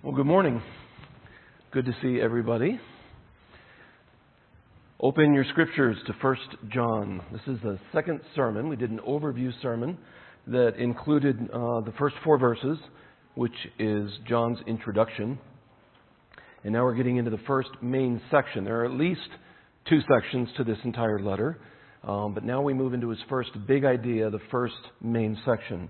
Well, good morning. Good to see everybody. Open your scriptures to 1 John. This is the second sermon. We did an overview sermon that included uh, the first four verses, which is John's introduction. And now we're getting into the first main section. There are at least two sections to this entire letter, um, but now we move into his first big idea, the first main section.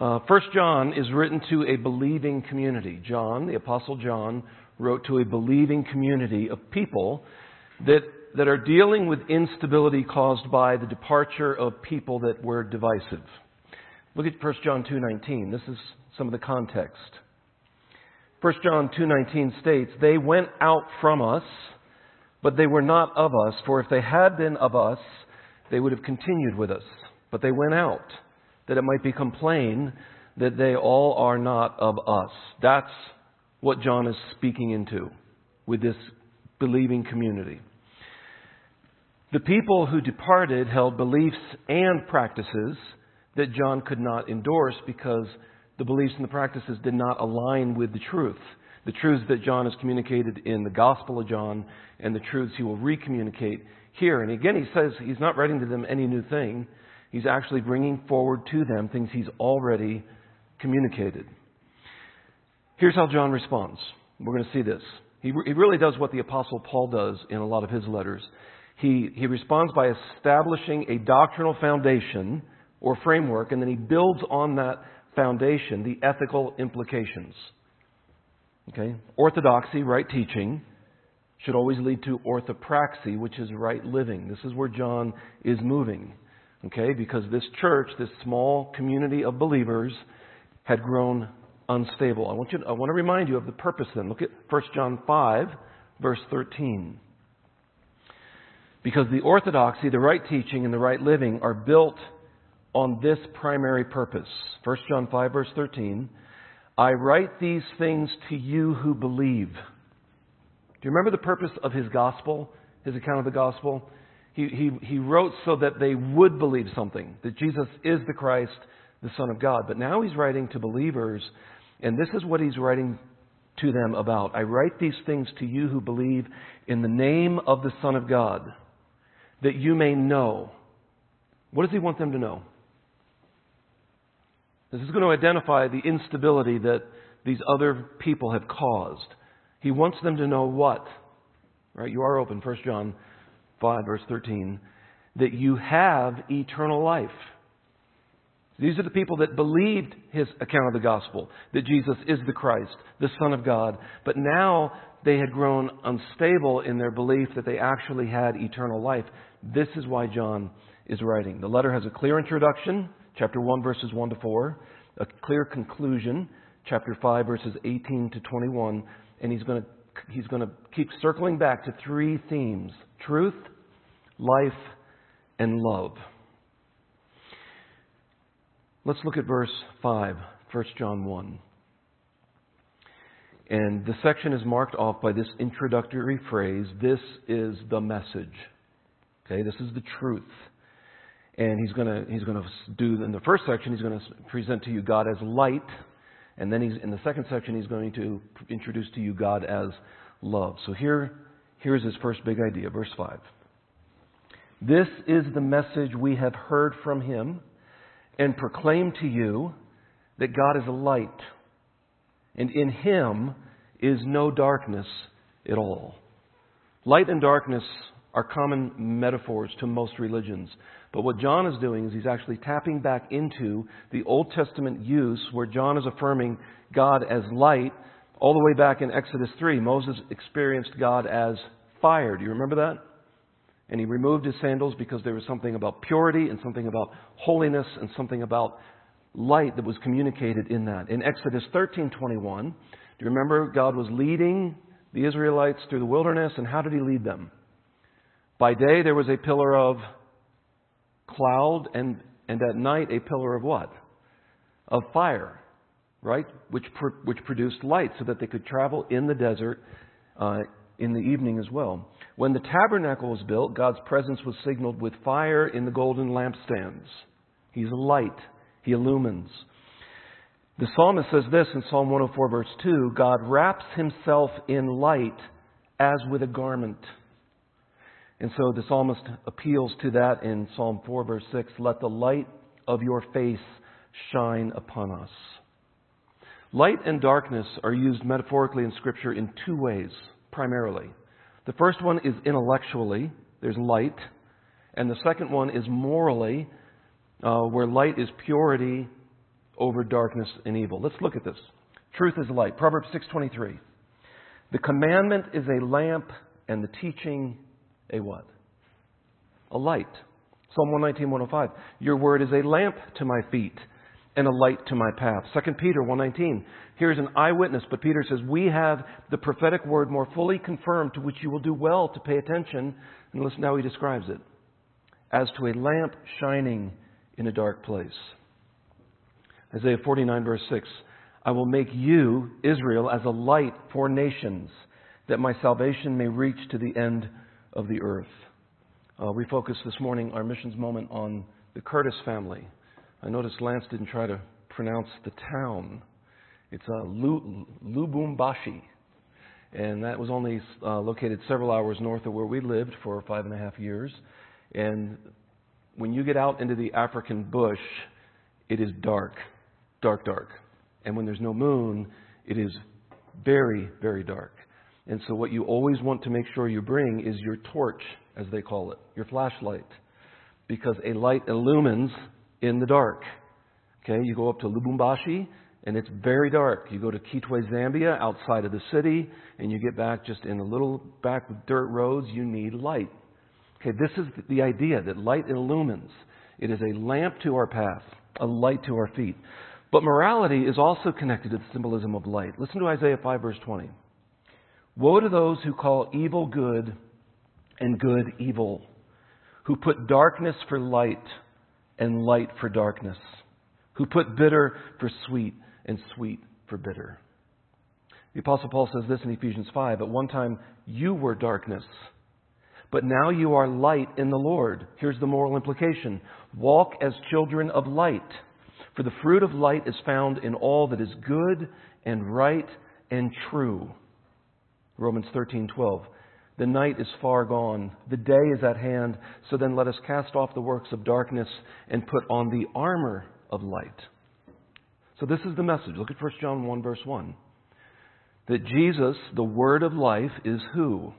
Uh, John is written to a believing community. John, the Apostle John, wrote to a believing community of people that, that are dealing with instability caused by the departure of people that were divisive. Look at 1 John 2.19. This is some of the context. 1 John 2.19 states, They went out from us, but they were not of us, for if they had been of us, they would have continued with us. But they went out that it might become plain that they all are not of us. That's what John is speaking into with this believing community. The people who departed held beliefs and practices that John could not endorse because the beliefs and the practices did not align with the truth. The truths that John has communicated in the Gospel of John and the truths he will recommunicate here. And again, he says he's not writing to them any new thing. He's actually bringing forward to them things he's already communicated. Here's how John responds. We're going to see this. He, he really does what the Apostle Paul does in a lot of his letters. He, he responds by establishing a doctrinal foundation or framework, and then he builds on that foundation the ethical implications. Okay? Orthodoxy, right teaching, should always lead to orthopraxy, which is right living. This is where John is moving. Okay, because this church, this small community of believers, had grown unstable. I want, you, I want to remind you of the purpose then. Look at 1 John 5, verse 13. Because the orthodoxy, the right teaching, and the right living are built on this primary purpose. 1 John 5, verse 13. I write these things to you who believe. Do you remember the purpose of his gospel, his account of the gospel? He, he, he wrote so that they would believe something, that Jesus is the Christ, the Son of God. But now he's writing to believers, and this is what he's writing to them about. I write these things to you who believe in the name of the Son of God, that you may know. What does he want them to know? This is going to identify the instability that these other people have caused. He wants them to know what? Right? You are open, 1 John 5, verse 13, that you have eternal life. These are the people that believed his account of the gospel, that Jesus is the Christ, the Son of God. But now they had grown unstable in their belief that they actually had eternal life. This is why John is writing. The letter has a clear introduction, chapter 1, verses 1 to 4, a clear conclusion, chapter 5, verses 18 to 21, and he's going to, he's going to keep circling back to three themes truth, life, and love. Let's look at verse 5, 1 John 1. And the section is marked off by this introductory phrase this is the message. Okay, this is the truth. And he's going to he's going to do in the first section he's going to present to you God as light, and then he's in the second section he's going to introduce to you God as love. So here here's his first big idea, verse 5. This is the message we have heard from him and proclaim to you that God is a light, and in him is no darkness at all. Light and darkness are common metaphors to most religions. But what John is doing is he's actually tapping back into the Old Testament use where John is affirming God as light. All the way back in Exodus 3, Moses experienced God as fire. Do you remember that? And he removed his sandals because there was something about purity and something about holiness and something about light that was communicated in that. In Exodus 13:21, do you remember God was leading the Israelites through the wilderness and how did he lead them? By day there was a pillar of cloud and and at night a pillar of what? Of fire, right? Which which produced light so that they could travel in the desert uh, in the evening as well. When the tabernacle was built, God's presence was signaled with fire in the golden lampstands. He's a light, He illumines. The psalmist says this in Psalm 104, verse 2 God wraps himself in light as with a garment. And so the psalmist appeals to that in Psalm 4, verse 6 Let the light of your face shine upon us. Light and darkness are used metaphorically in Scripture in two ways, primarily. The first one is intellectually, there's light, and the second one is morally, uh, where light is purity over darkness and evil. Let's look at this. Truth is light. Proverbs 6:23. The commandment is a lamp and the teaching a what? A light. Psalm 119, 105. Your word is a lamp to my feet and a light to my path. 2 Peter 119. Here's an eyewitness, but Peter says, We have the prophetic word more fully confirmed, to which you will do well to pay attention. And listen how he describes it as to a lamp shining in a dark place. Isaiah 49, verse 6. I will make you, Israel, as a light for nations, that my salvation may reach to the end of the earth. Uh, we focus this morning, our missions moment, on the Curtis family. I noticed Lance didn't try to pronounce the town. It's uh, Lubumbashi. And that was only uh, located several hours north of where we lived for five and a half years. And when you get out into the African bush, it is dark, dark, dark. And when there's no moon, it is very, very dark. And so, what you always want to make sure you bring is your torch, as they call it, your flashlight. Because a light illumines in the dark. Okay, you go up to Lubumbashi, and it's very dark. You go to Kitwe, Zambia, outside of the city, and you get back just in a little back dirt roads. You need light. Okay, this is the idea that light illumines. It is a lamp to our path, a light to our feet. But morality is also connected to the symbolism of light. Listen to Isaiah 5, verse 20. Woe to those who call evil good and good evil, who put darkness for light and light for darkness, who put bitter for sweet and sweet for bitter. The Apostle Paul says this in Ephesians 5 At one time you were darkness, but now you are light in the Lord. Here's the moral implication walk as children of light, for the fruit of light is found in all that is good and right and true. Romans 13:12 the night is far gone. The day is at hand. So then let us cast off the works of darkness and put on the armor of light. So this is the message. Look at 1 John 1, verse 1. That Jesus, the Word of life, is who?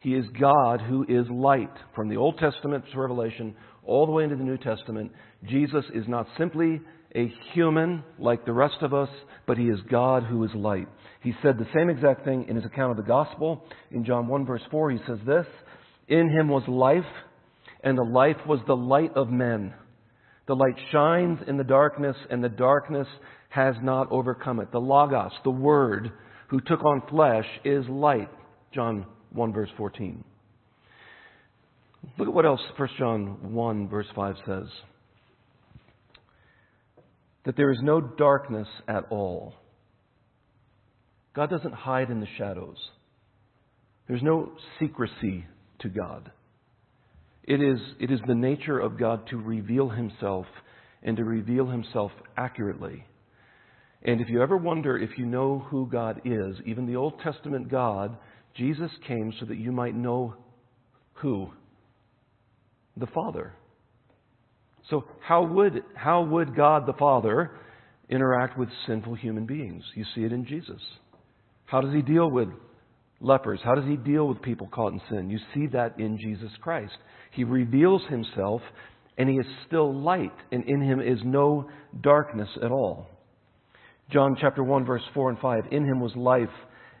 He is God who is light. From the Old Testament to Revelation, all the way into the New Testament, Jesus is not simply a human like the rest of us, but he is God who is light. He said the same exact thing in his account of the gospel. In John 1, verse 4, he says this In him was life, and the life was the light of men. The light shines in the darkness, and the darkness has not overcome it. The Logos, the Word, who took on flesh, is light. John 1, verse 14. Look at what else 1 John 1, verse 5 says that there is no darkness at all. God doesn't hide in the shadows. There's no secrecy to God. It is, it is the nature of God to reveal himself and to reveal himself accurately. And if you ever wonder if you know who God is, even the Old Testament God, Jesus came so that you might know who? The Father. So, how would, how would God the Father interact with sinful human beings? You see it in Jesus. How does he deal with lepers? How does he deal with people caught in sin? You see that in Jesus Christ. He reveals himself, and he is still light, and in him is no darkness at all. John chapter 1, verse 4 and 5 In him was life,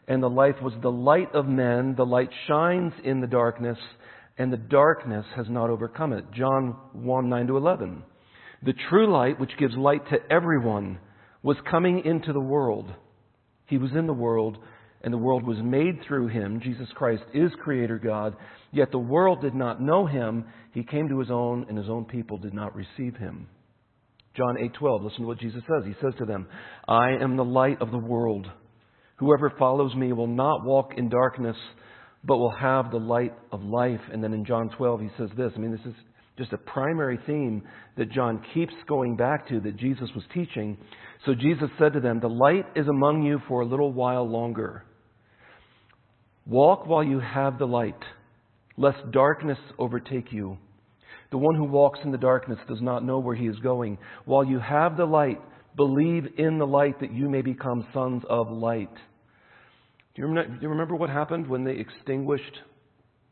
and the life was the light of men. The light shines in the darkness and the darkness has not overcome it. John 1 9 to 11. The true light, which gives light to everyone, was coming into the world. He was in the world, and the world was made through him. Jesus Christ is Creator God, yet the world did not know him. He came to his own, and his own people did not receive him. John 8:12 listen to what Jesus says. He says to them, "I am the light of the world. Whoever follows me will not walk in darkness, but will have the light of life. And then in John 12, he says this. I mean, this is just a primary theme that John keeps going back to that Jesus was teaching. So Jesus said to them, The light is among you for a little while longer. Walk while you have the light, lest darkness overtake you. The one who walks in the darkness does not know where he is going. While you have the light, believe in the light that you may become sons of light. Do you remember, do you remember what happened when they extinguished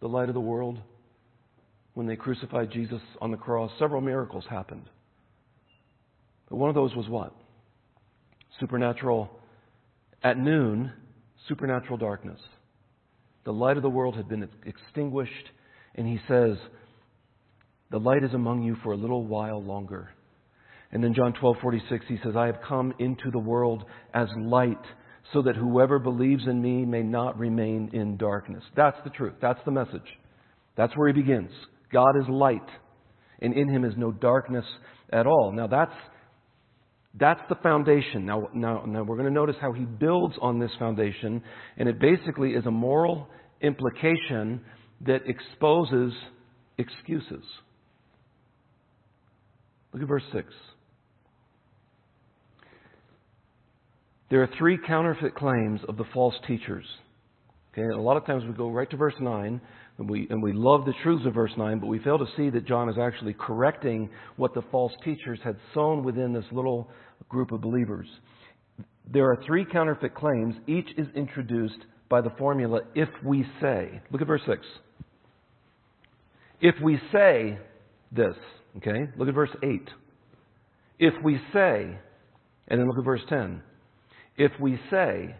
the light of the world? When they crucified Jesus on the cross, several miracles happened. But one of those was what? Supernatural, at noon, supernatural darkness. The light of the world had been extinguished, and he says, The light is among you for a little while longer. And then John 12:46 he says, "I have come into the world as light so that whoever believes in me may not remain in darkness." That's the truth. That's the message. That's where he begins. God is light, and in him is no darkness at all. Now that's that's the foundation. Now, now, now we're going to notice how he builds on this foundation, and it basically is a moral implication that exposes excuses. Look at verse 6. There are three counterfeit claims of the false teachers. Okay, a lot of times we go right to verse 9, and we, and we love the truths of verse 9, but we fail to see that John is actually correcting what the false teachers had sown within this little group of believers. There are three counterfeit claims. Each is introduced by the formula, if we say. Look at verse 6. If we say this, okay? Look at verse 8. If we say, and then look at verse 10 if we say.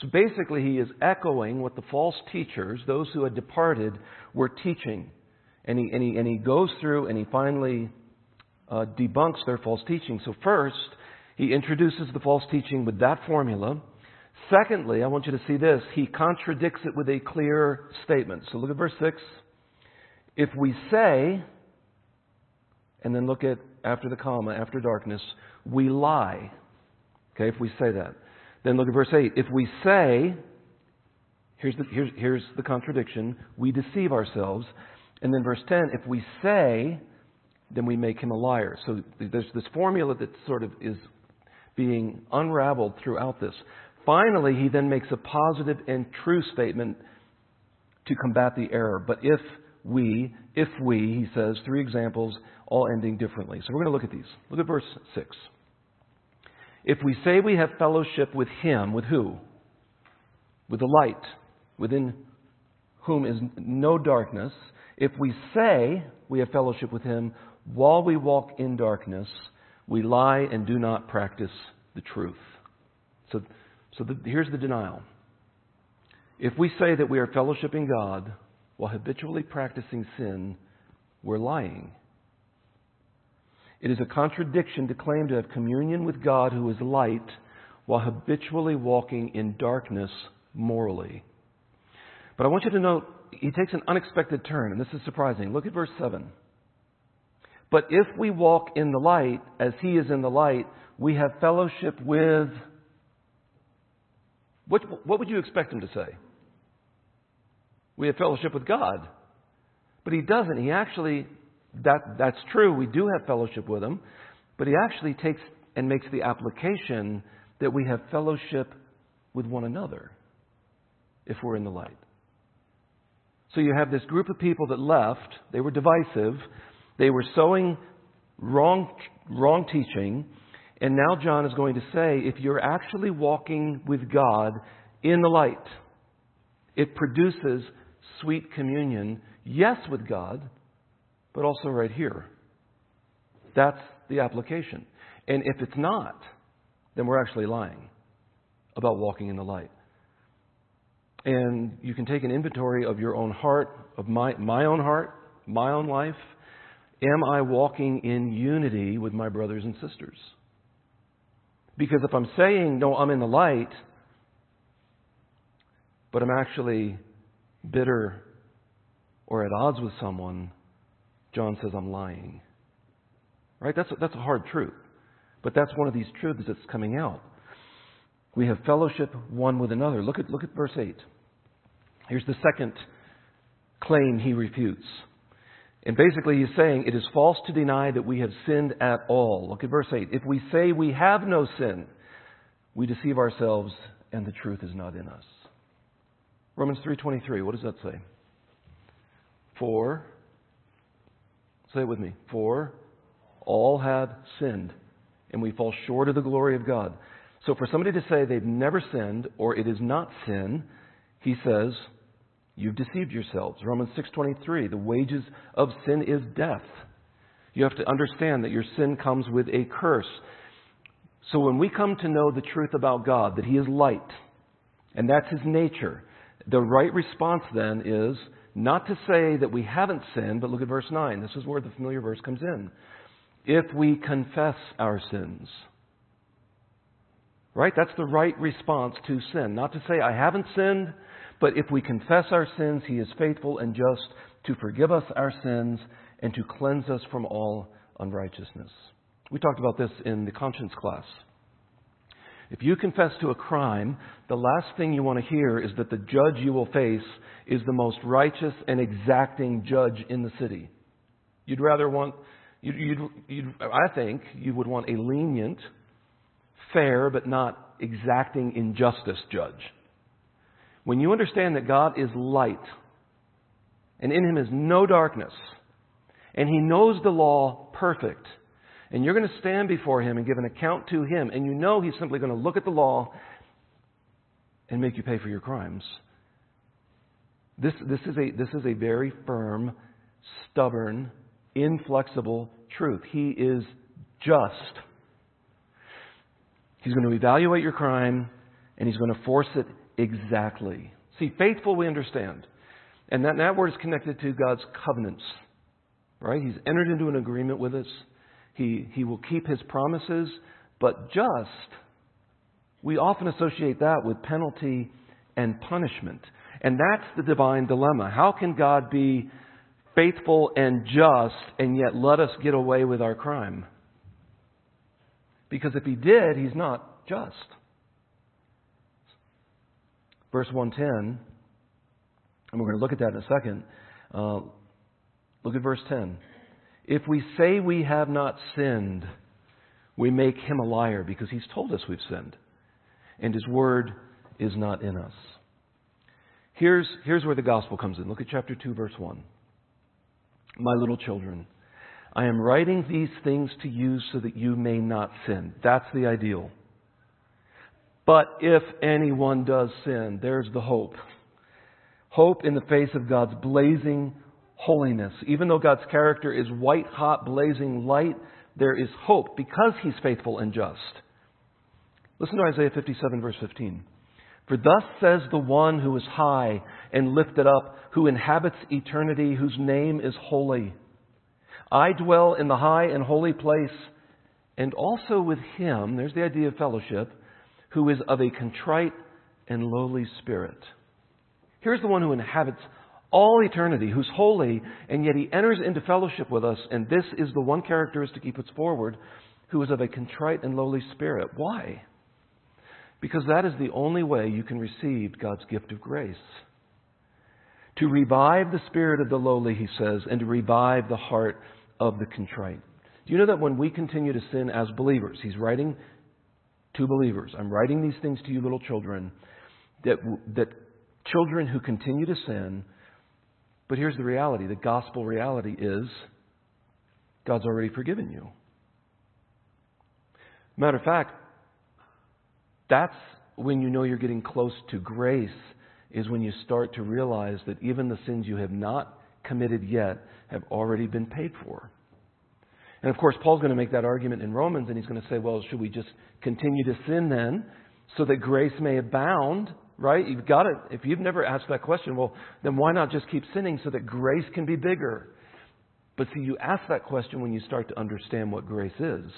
So basically, he is echoing what the false teachers, those who had departed, were teaching. And he, and he, and he goes through and he finally uh, debunks their false teaching. So, first, he introduces the false teaching with that formula. Secondly, I want you to see this. He contradicts it with a clear statement. So, look at verse 6. If we say, and then look at after the comma, after darkness, we lie. Okay, if we say that. Then look at verse 8. If we say, here's the, here's, here's the contradiction, we deceive ourselves. And then verse 10, if we say, then we make him a liar. So there's this formula that sort of is being unraveled throughout this. Finally, he then makes a positive and true statement to combat the error. But if we, if we, he says, three examples, all ending differently. So we're going to look at these. Look at verse 6. If we say we have fellowship with Him, with who? With the light, within whom is no darkness. If we say we have fellowship with Him while we walk in darkness, we lie and do not practice the truth. So, so the, here's the denial. If we say that we are fellowshipping God while habitually practicing sin, we're lying. It is a contradiction to claim to have communion with God who is light while habitually walking in darkness morally. But I want you to note, he takes an unexpected turn, and this is surprising. Look at verse 7. But if we walk in the light as he is in the light, we have fellowship with. What, what would you expect him to say? We have fellowship with God. But he doesn't. He actually that, that's true. We do have fellowship with Him. But He actually takes and makes the application that we have fellowship with one another if we're in the light. So you have this group of people that left. They were divisive. They were sowing wrong, wrong teaching. And now John is going to say if you're actually walking with God in the light, it produces sweet communion, yes, with God, but also right here. That's the application. And if it's not, then we're actually lying about walking in the light. And you can take an inventory of your own heart, of my, my own heart, my own life. Am I walking in unity with my brothers and sisters? Because if I'm saying, no, I'm in the light, but I'm actually bitter or at odds with someone, John says, I'm lying. Right? That's that's a hard truth. But that's one of these truths that's coming out. We have fellowship one with another. Look at, look at verse 8. Here's the second claim he refutes. And basically, he's saying it is false to deny that we have sinned at all. Look at verse 8. If we say we have no sin, we deceive ourselves and the truth is not in us. Romans 3:23, what does that say? For say it with me. For all have sinned and we fall short of the glory of God. So for somebody to say they've never sinned or it is not sin, he says, you've deceived yourselves. Romans 6:23, the wages of sin is death. You have to understand that your sin comes with a curse. So when we come to know the truth about God, that he is light, and that's his nature, the right response then is not to say that we haven't sinned, but look at verse 9. This is where the familiar verse comes in. If we confess our sins, Right? That's the right response to sin. Not to say, I haven't sinned, but if we confess our sins, He is faithful and just to forgive us our sins and to cleanse us from all unrighteousness. We talked about this in the conscience class. If you confess to a crime, the last thing you want to hear is that the judge you will face is the most righteous and exacting judge in the city. You'd rather want, you'd, you'd, you'd, I think, you would want a lenient, fair but not exacting injustice judge. When you understand that God is light and in him is no darkness and he knows the law perfect and you're going to stand before him and give an account to him and you know he's simply going to look at the law and make you pay for your crimes. This, this, is, a, this is a very firm, stubborn, inflexible truth. He is just. He's going to evaluate your crime and he's going to force it exactly. See, faithful we understand. And that, that word is connected to God's covenants. Right? He's entered into an agreement with us. He, he will keep his promises, but just, we often associate that with penalty and punishment. And that's the divine dilemma. How can God be faithful and just and yet let us get away with our crime? Because if he did, he's not just. Verse 110, and we're going to look at that in a second. Uh, look at verse 10. If we say we have not sinned, we make him a liar because he's told us we've sinned, and his word is not in us. Here's, here's where the gospel comes in. Look at chapter 2, verse 1. My little children, I am writing these things to you so that you may not sin. That's the ideal. But if anyone does sin, there's the hope. Hope in the face of God's blazing holiness. Even though God's character is white hot, blazing light, there is hope because he's faithful and just. Listen to Isaiah 57, verse 15. For thus says the one who is high and lifted up, who inhabits eternity, whose name is holy. I dwell in the high and holy place, and also with him, there's the idea of fellowship, who is of a contrite and lowly spirit. Here's the one who inhabits all eternity, who's holy, and yet he enters into fellowship with us, and this is the one characteristic he puts forward, who is of a contrite and lowly spirit. Why? Because that is the only way you can receive God's gift of grace. To revive the spirit of the lowly, he says, and to revive the heart of the contrite. Do you know that when we continue to sin as believers, he's writing to believers, I'm writing these things to you, little children, that, that children who continue to sin, but here's the reality the gospel reality is God's already forgiven you. Matter of fact, that's when you know you're getting close to grace, is when you start to realize that even the sins you have not committed yet have already been paid for. And of course, Paul's going to make that argument in Romans, and he's going to say, well, should we just continue to sin then so that grace may abound? Right? You've got it. If you've never asked that question, well, then why not just keep sinning so that grace can be bigger? But see, you ask that question when you start to understand what grace is.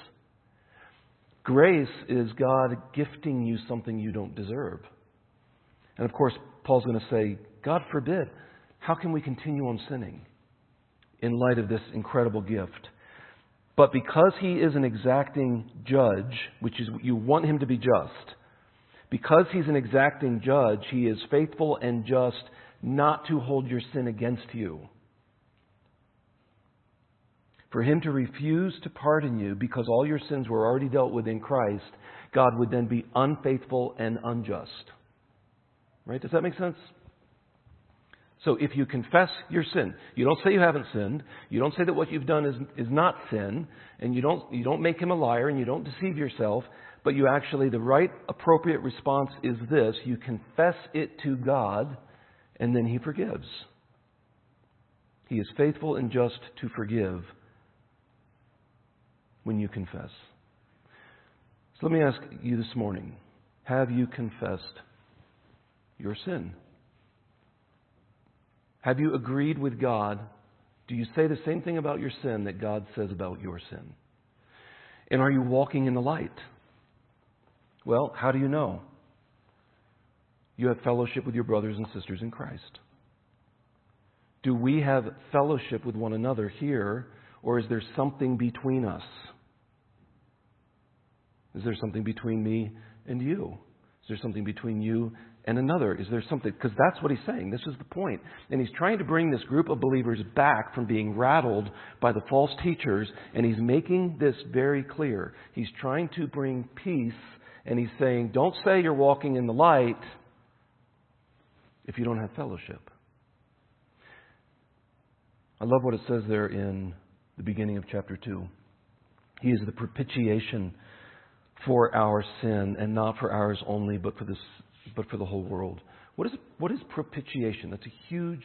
Grace is God gifting you something you don't deserve. And of course, Paul's going to say, God forbid, how can we continue on sinning in light of this incredible gift? But because he is an exacting judge, which is you want him to be just, because he's an exacting judge, he is faithful and just not to hold your sin against you. for him to refuse to pardon you because all your sins were already dealt with in Christ, God would then be unfaithful and unjust. Right? Does that make sense? So if you confess your sin, you don't say you haven't sinned, you don't say that what you've done is, is not sin, and you don't, you don't make him a liar and you don't deceive yourself, but you actually, the right appropriate response is this you confess it to God, and then he forgives. He is faithful and just to forgive when you confess. So let me ask you this morning have you confessed your sin? Have you agreed with God? Do you say the same thing about your sin that God says about your sin? And are you walking in the light? Well, how do you know? You have fellowship with your brothers and sisters in Christ. Do we have fellowship with one another here, or is there something between us? Is there something between me and you? Is there something between you and another? Is there something? Because that's what he's saying. This is the point. And he's trying to bring this group of believers back from being rattled by the false teachers, and he's making this very clear. He's trying to bring peace, and he's saying, don't say you're walking in the light if you don't have fellowship. I love what it says there in the beginning of chapter 2. He is the propitiation for our sin, and not for ours only, but for, this, but for the whole world. What is, what is propitiation? That's a huge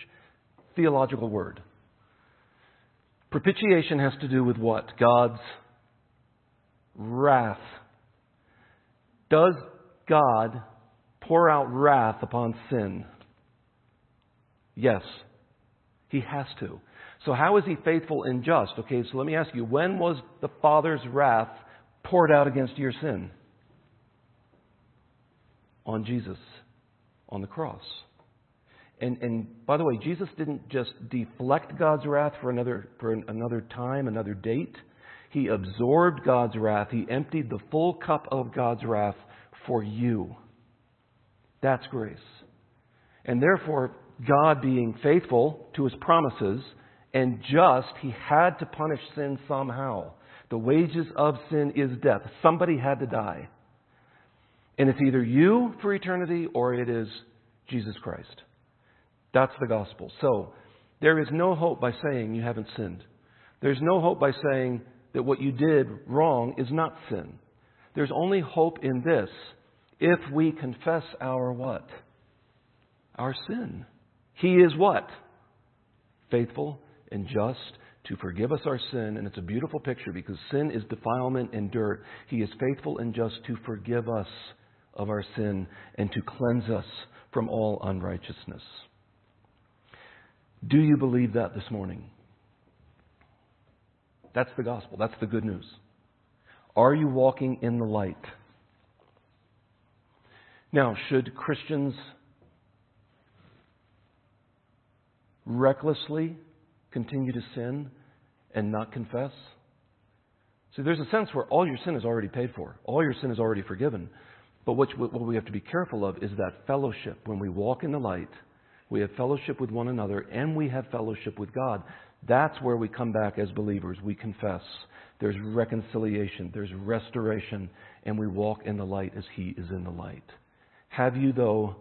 theological word. Propitiation has to do with what? God's wrath. Does God pour out wrath upon sin? Yes, He has to. So, how is He faithful and just? Okay, so let me ask you when was the Father's wrath poured out against your sin? On Jesus, on the cross. And, and by the way, Jesus didn't just deflect God's wrath for another, for another time, another date. He absorbed God's wrath. He emptied the full cup of God's wrath for you. That's grace. And therefore, God being faithful to his promises and just, he had to punish sin somehow. The wages of sin is death. Somebody had to die. And it's either you for eternity or it is Jesus Christ. That's the gospel. So, there is no hope by saying you haven't sinned. There's no hope by saying that what you did wrong is not sin. There's only hope in this if we confess our what? Our sin. He is what? Faithful and just to forgive us our sin. And it's a beautiful picture because sin is defilement and dirt. He is faithful and just to forgive us of our sin and to cleanse us from all unrighteousness. Do you believe that this morning? That's the gospel. That's the good news. Are you walking in the light? Now, should Christians recklessly continue to sin and not confess? See, there's a sense where all your sin is already paid for, all your sin is already forgiven. But what, what we have to be careful of is that fellowship. When we walk in the light, we have fellowship with one another and we have fellowship with God. That's where we come back as believers. We confess. There's reconciliation, there's restoration, and we walk in the light as He is in the light. Have you, though,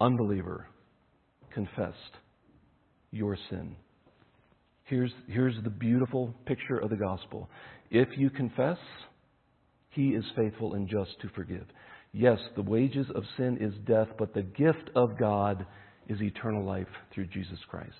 unbeliever, confessed your sin. Here's, here's the beautiful picture of the gospel. If you confess, he is faithful and just to forgive. Yes, the wages of sin is death, but the gift of God is eternal life through Jesus Christ.